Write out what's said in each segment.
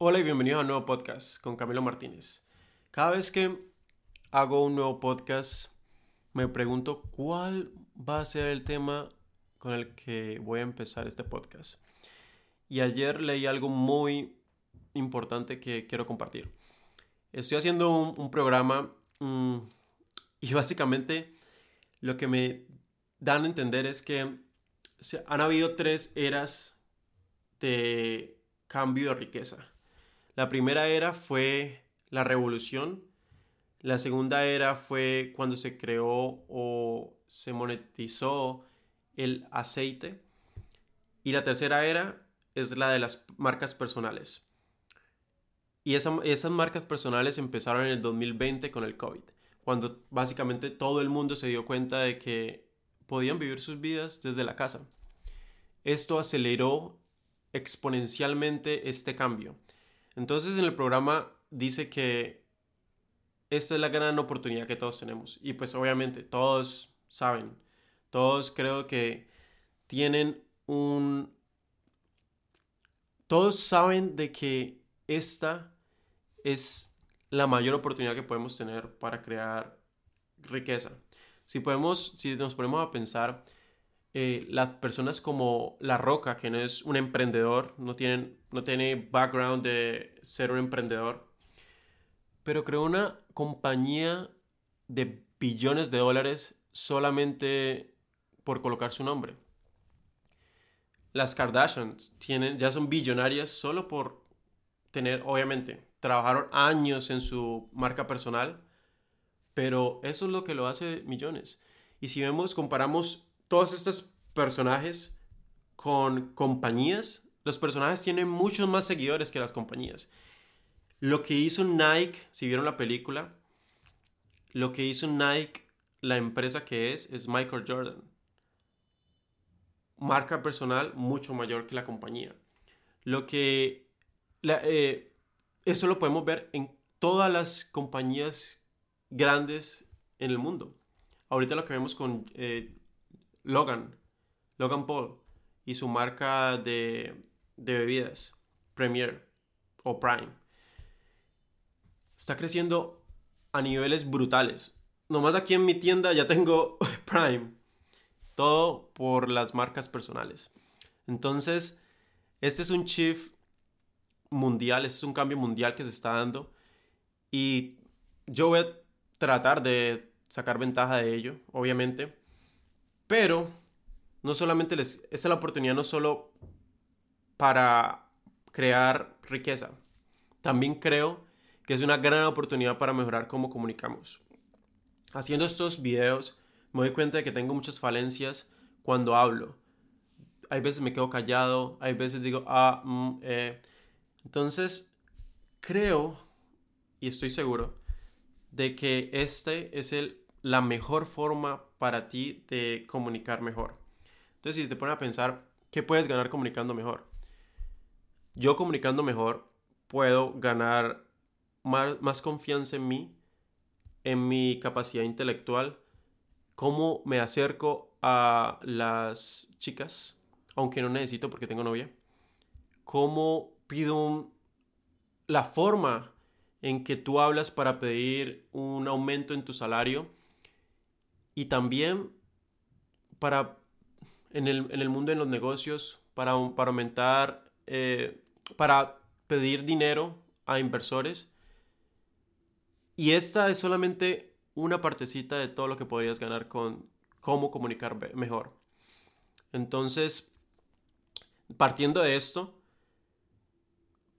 Hola y bienvenidos a un nuevo podcast con Camilo Martínez. Cada vez que hago un nuevo podcast, me pregunto cuál va a ser el tema con el que voy a empezar este podcast. Y ayer leí algo muy importante que quiero compartir. Estoy haciendo un, programa mm, y básicamente lo que me dan a entender es que han habido tres eras de cambio de riqueza. La primera era fue la revolución. La segunda era fue cuando se creó o se monetizó el aceite. Y la tercera era es la de las marcas personales. Y esas marcas personales empezaron en el 2020 con el COVID, cuando básicamente todo el mundo se dio cuenta de que podían vivir sus vidas desde la casa. Esto aceleró exponencialmente este cambio. Entonces en el programa dice que esta es la gran oportunidad que todos tenemos. Y pues obviamente todos saben, todos creo que tienen un... Todos saben de que esta es la mayor oportunidad que podemos tener para crear riqueza. Si podemos, si nos ponemos a pensar, eh, las personas como La Roca, que no es un emprendedor, no, tienen, no tiene background de ser un emprendedor, pero creó una compañía de billones de dólares solamente por colocar su nombre. Las Kardashians tienen, ya son billonarias solo por tener, obviamente, trabajaron años en su marca personal, pero eso es lo que lo hace millones. Y si vemos, comparamos todos estos personajes con compañías, los personajes tienen muchos más seguidores que las compañías. Lo que hizo Nike, si vieron la película, lo que hizo Nike, la empresa que es, es Michael Jordan. Marca personal mucho mayor que la compañía. Lo que... Eh, eso lo podemos ver en todas las compañías grandes en el mundo. Ahorita lo que vemos con eh, Logan, Logan Paul y su marca de, bebidas, Premier o Prime. Está creciendo a niveles brutales. Nomás aquí en mi tienda ya tengo Prime. Todo por las marcas personales. Entonces, este es un shift mundial, este es un cambio mundial que se está dando. Y yo voy a tratar de sacar ventaja de ello, obviamente. Pero no solamente les, esta es la oportunidad no solo para crear riqueza, también creo que es una gran oportunidad para mejorar cómo comunicamos. Haciendo estos videos me doy cuenta de que tengo muchas falencias cuando hablo. Hay veces me quedo callado, hay veces digo, ah, mm, eh. Entonces, creo y estoy seguro de que este es el, la mejor forma para ti de comunicar mejor. Entonces, si te pones a pensar, ¿qué puedes ganar comunicando mejor? Yo comunicando mejor puedo ganar más, más confianza en mí, en mi capacidad intelectual, cómo me acerco a las chicas, aunque no necesito porque tengo novia, cómo pido la forma en que tú hablas para pedir un aumento en tu salario y también para, en el, mundo de los negocios, para, para aumentar, eh, para pedir dinero a inversores. Y esta es solamente una partecita de todo lo que podrías ganar con cómo comunicar mejor. Entonces, partiendo de esto,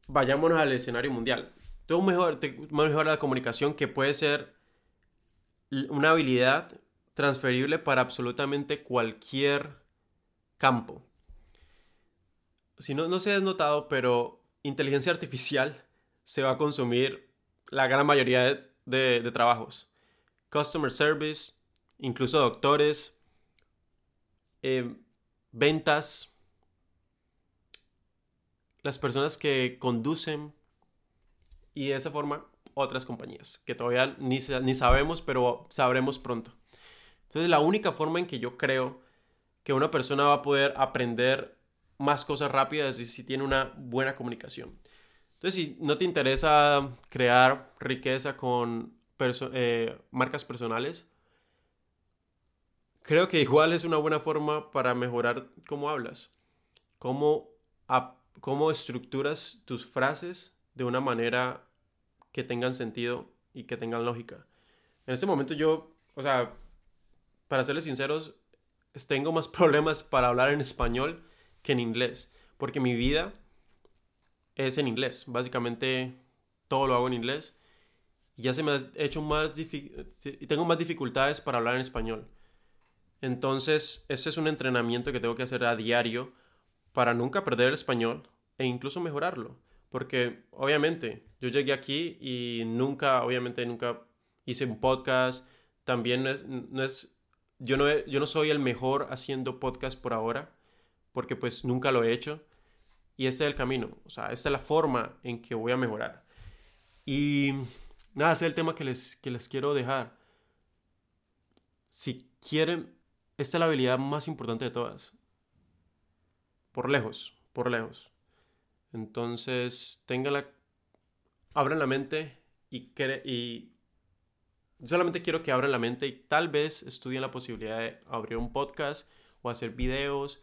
vayámonos al escenario mundial. Tengo mejor, mejor la comunicación que puede ser una habilidad transferible para absolutamente cualquier campo. Si no, no se ha notado, pero inteligencia artificial se va a consumir la gran mayoría de, trabajos. Customer service, incluso doctores, eh, ventas, las personas que conducen y de esa forma otras compañías que todavía ni, ni sabemos, pero sabremos pronto. Entonces la única forma en que yo creo que una persona va a poder aprender más cosas rápidas es si tiene una buena comunicación. Entonces, si no te interesa crear riqueza con eh, marcas personales, creo que igual es una buena forma para mejorar cómo hablas, cómo, cómo estructuras tus frases de una manera que tengan sentido y que tengan lógica. En este momento yo, o sea, para serles sinceros, tengo más problemas para hablar en español que en inglés, porque mi vida es en inglés. Básicamente todo lo hago en inglés. Y ya se me ha hecho más y tengo más dificultades para hablar en español. Entonces, ese es un entrenamiento que tengo que hacer a diario para nunca perder el español e incluso mejorarlo. Porque obviamente yo llegué aquí y nunca, obviamente nunca hice un podcast. También no es, no es yo, no, yo no soy el mejor haciendo podcast por ahora, porque pues nunca lo he hecho. Y este es el camino, o sea, esta es la forma en que voy a mejorar. Y nada, ese es el tema que les, que les quiero dejar. Si quieren, esta es la habilidad más importante de todas. Por lejos, por lejos. Entonces, la abran la mente y, y solamente quiero que abran la mente y tal vez estudien la posibilidad de abrir un podcast o hacer videos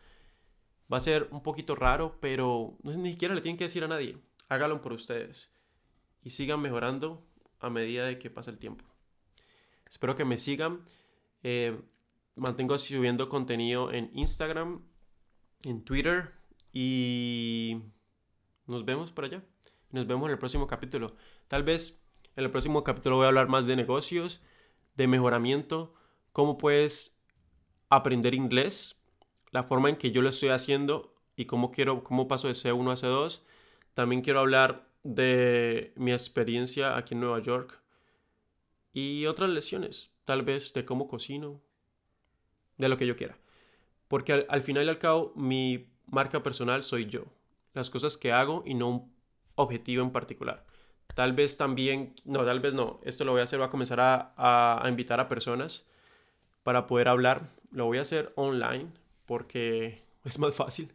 Va a ser un poquito raro, pero ni siquiera le tienen que decir a nadie. Háganlo por ustedes. Y sigan mejorando a medida de que pasa el tiempo. Espero que me sigan. Eh, mantengo subiendo contenido en Instagram, en Twitter y nos vemos por allá. Nos vemos en el próximo capítulo. Tal vez en el próximo capítulo voy a hablar más de negocios, de mejoramiento, cómo puedes aprender inglés la forma en que yo lo estoy haciendo y cómo quiero, cómo paso de C1 a C2. También quiero hablar de mi experiencia aquí en Nueva York y otras lecciones, tal vez de cómo cocino, de lo que yo quiera. Porque al, final y al cabo, mi marca personal soy yo, las cosas que hago y no un objetivo en particular. Tal vez también, no, tal vez no, esto lo voy a hacer, voy a comenzar a, a invitar a personas para poder hablar. Lo voy a hacer online, porque es más fácil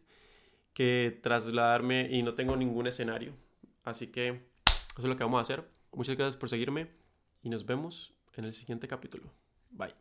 que trasladarme y no tengo ningún escenario. Así que eso es lo que vamos a hacer. Muchas gracias por seguirme y nos vemos en el siguiente capítulo. Bye.